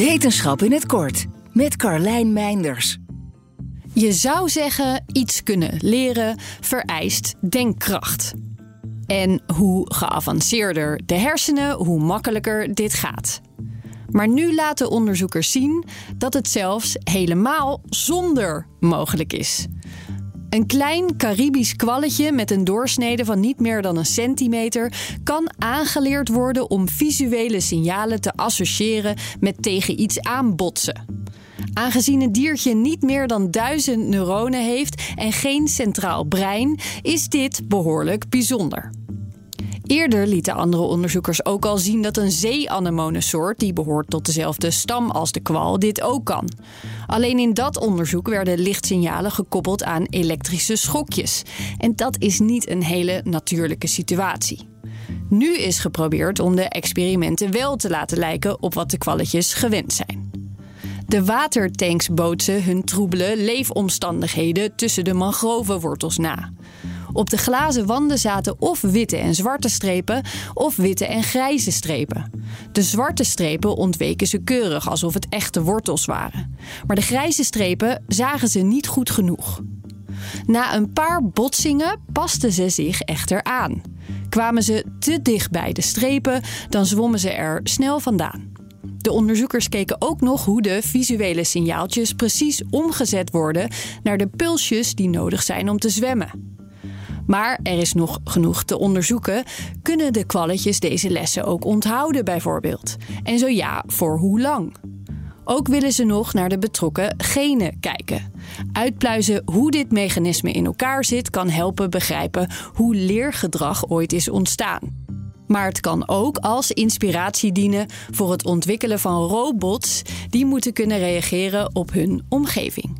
Wetenschap in het kort met Carlijn Meinders. Je zou zeggen, iets kunnen leren vereist denkkracht. En hoe geavanceerder de hersenen, hoe makkelijker dit gaat. Maar nu laten onderzoekers zien dat het zelfs helemaal zonder mogelijk is. Een klein Caribisch kwalletje met een doorsnede van niet meer dan een centimeter kan aangeleerd worden om visuele signalen te associëren met tegen iets aanbotsen. Aangezien een diertje niet meer dan duizend neuronen heeft en geen centraal brein, is dit behoorlijk bijzonder. Eerder lieten andere onderzoekers ook al zien dat een zeeanemonensoort, die behoort tot dezelfde stam als de kwal, dit ook kan. Alleen in dat onderzoek werden lichtsignalen gekoppeld aan elektrische schokjes. En dat is niet een hele natuurlijke situatie. Nu is geprobeerd om de experimenten wel te laten lijken op wat de kwalletjes gewend zijn. De watertanks bootsen hun troebele leefomstandigheden tussen de mangrovenwortels na. Op de glazen wanden zaten of witte en zwarte strepen of witte en grijze strepen. De zwarte strepen ontweken ze keurig alsof het echte wortels waren. Maar de grijze strepen zagen ze niet goed genoeg. Na een paar botsingen pasten ze zich echter aan. Kwamen ze te dicht bij de strepen, dan zwommen ze er snel vandaan. De onderzoekers keken ook nog hoe de visuele signaaltjes precies omgezet worden naar de pulsjes die nodig zijn om te zwemmen. Maar er is nog genoeg te onderzoeken. Kunnen de kwalletjes deze lessen ook onthouden, bijvoorbeeld? En zo ja, voor hoe lang? Ook willen ze nog naar de betrokken genen kijken. Uitpluizen hoe dit mechanisme in elkaar zit kan helpen begrijpen hoe leergedrag ooit is ontstaan. Maar het kan ook als inspiratie dienen voor het ontwikkelen van robots die moeten kunnen reageren op hun omgeving.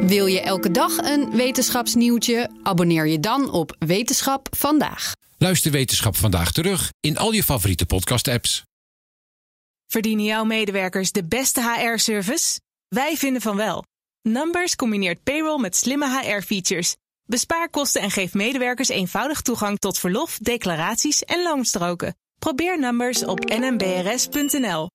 Wil je elke dag een wetenschapsnieuwtje? Abonneer je dan op Wetenschap vandaag. Luister Wetenschap vandaag terug in al je favoriete podcast-apps. Verdienen jouw medewerkers de beste HR-service? Wij vinden van wel. Numbers combineert payroll met slimme HR-features Bespaar kosten en geef medewerkers eenvoudig toegang tot verlof, declaraties en loonstroken. Probeer Numbers op nmbrs.nl.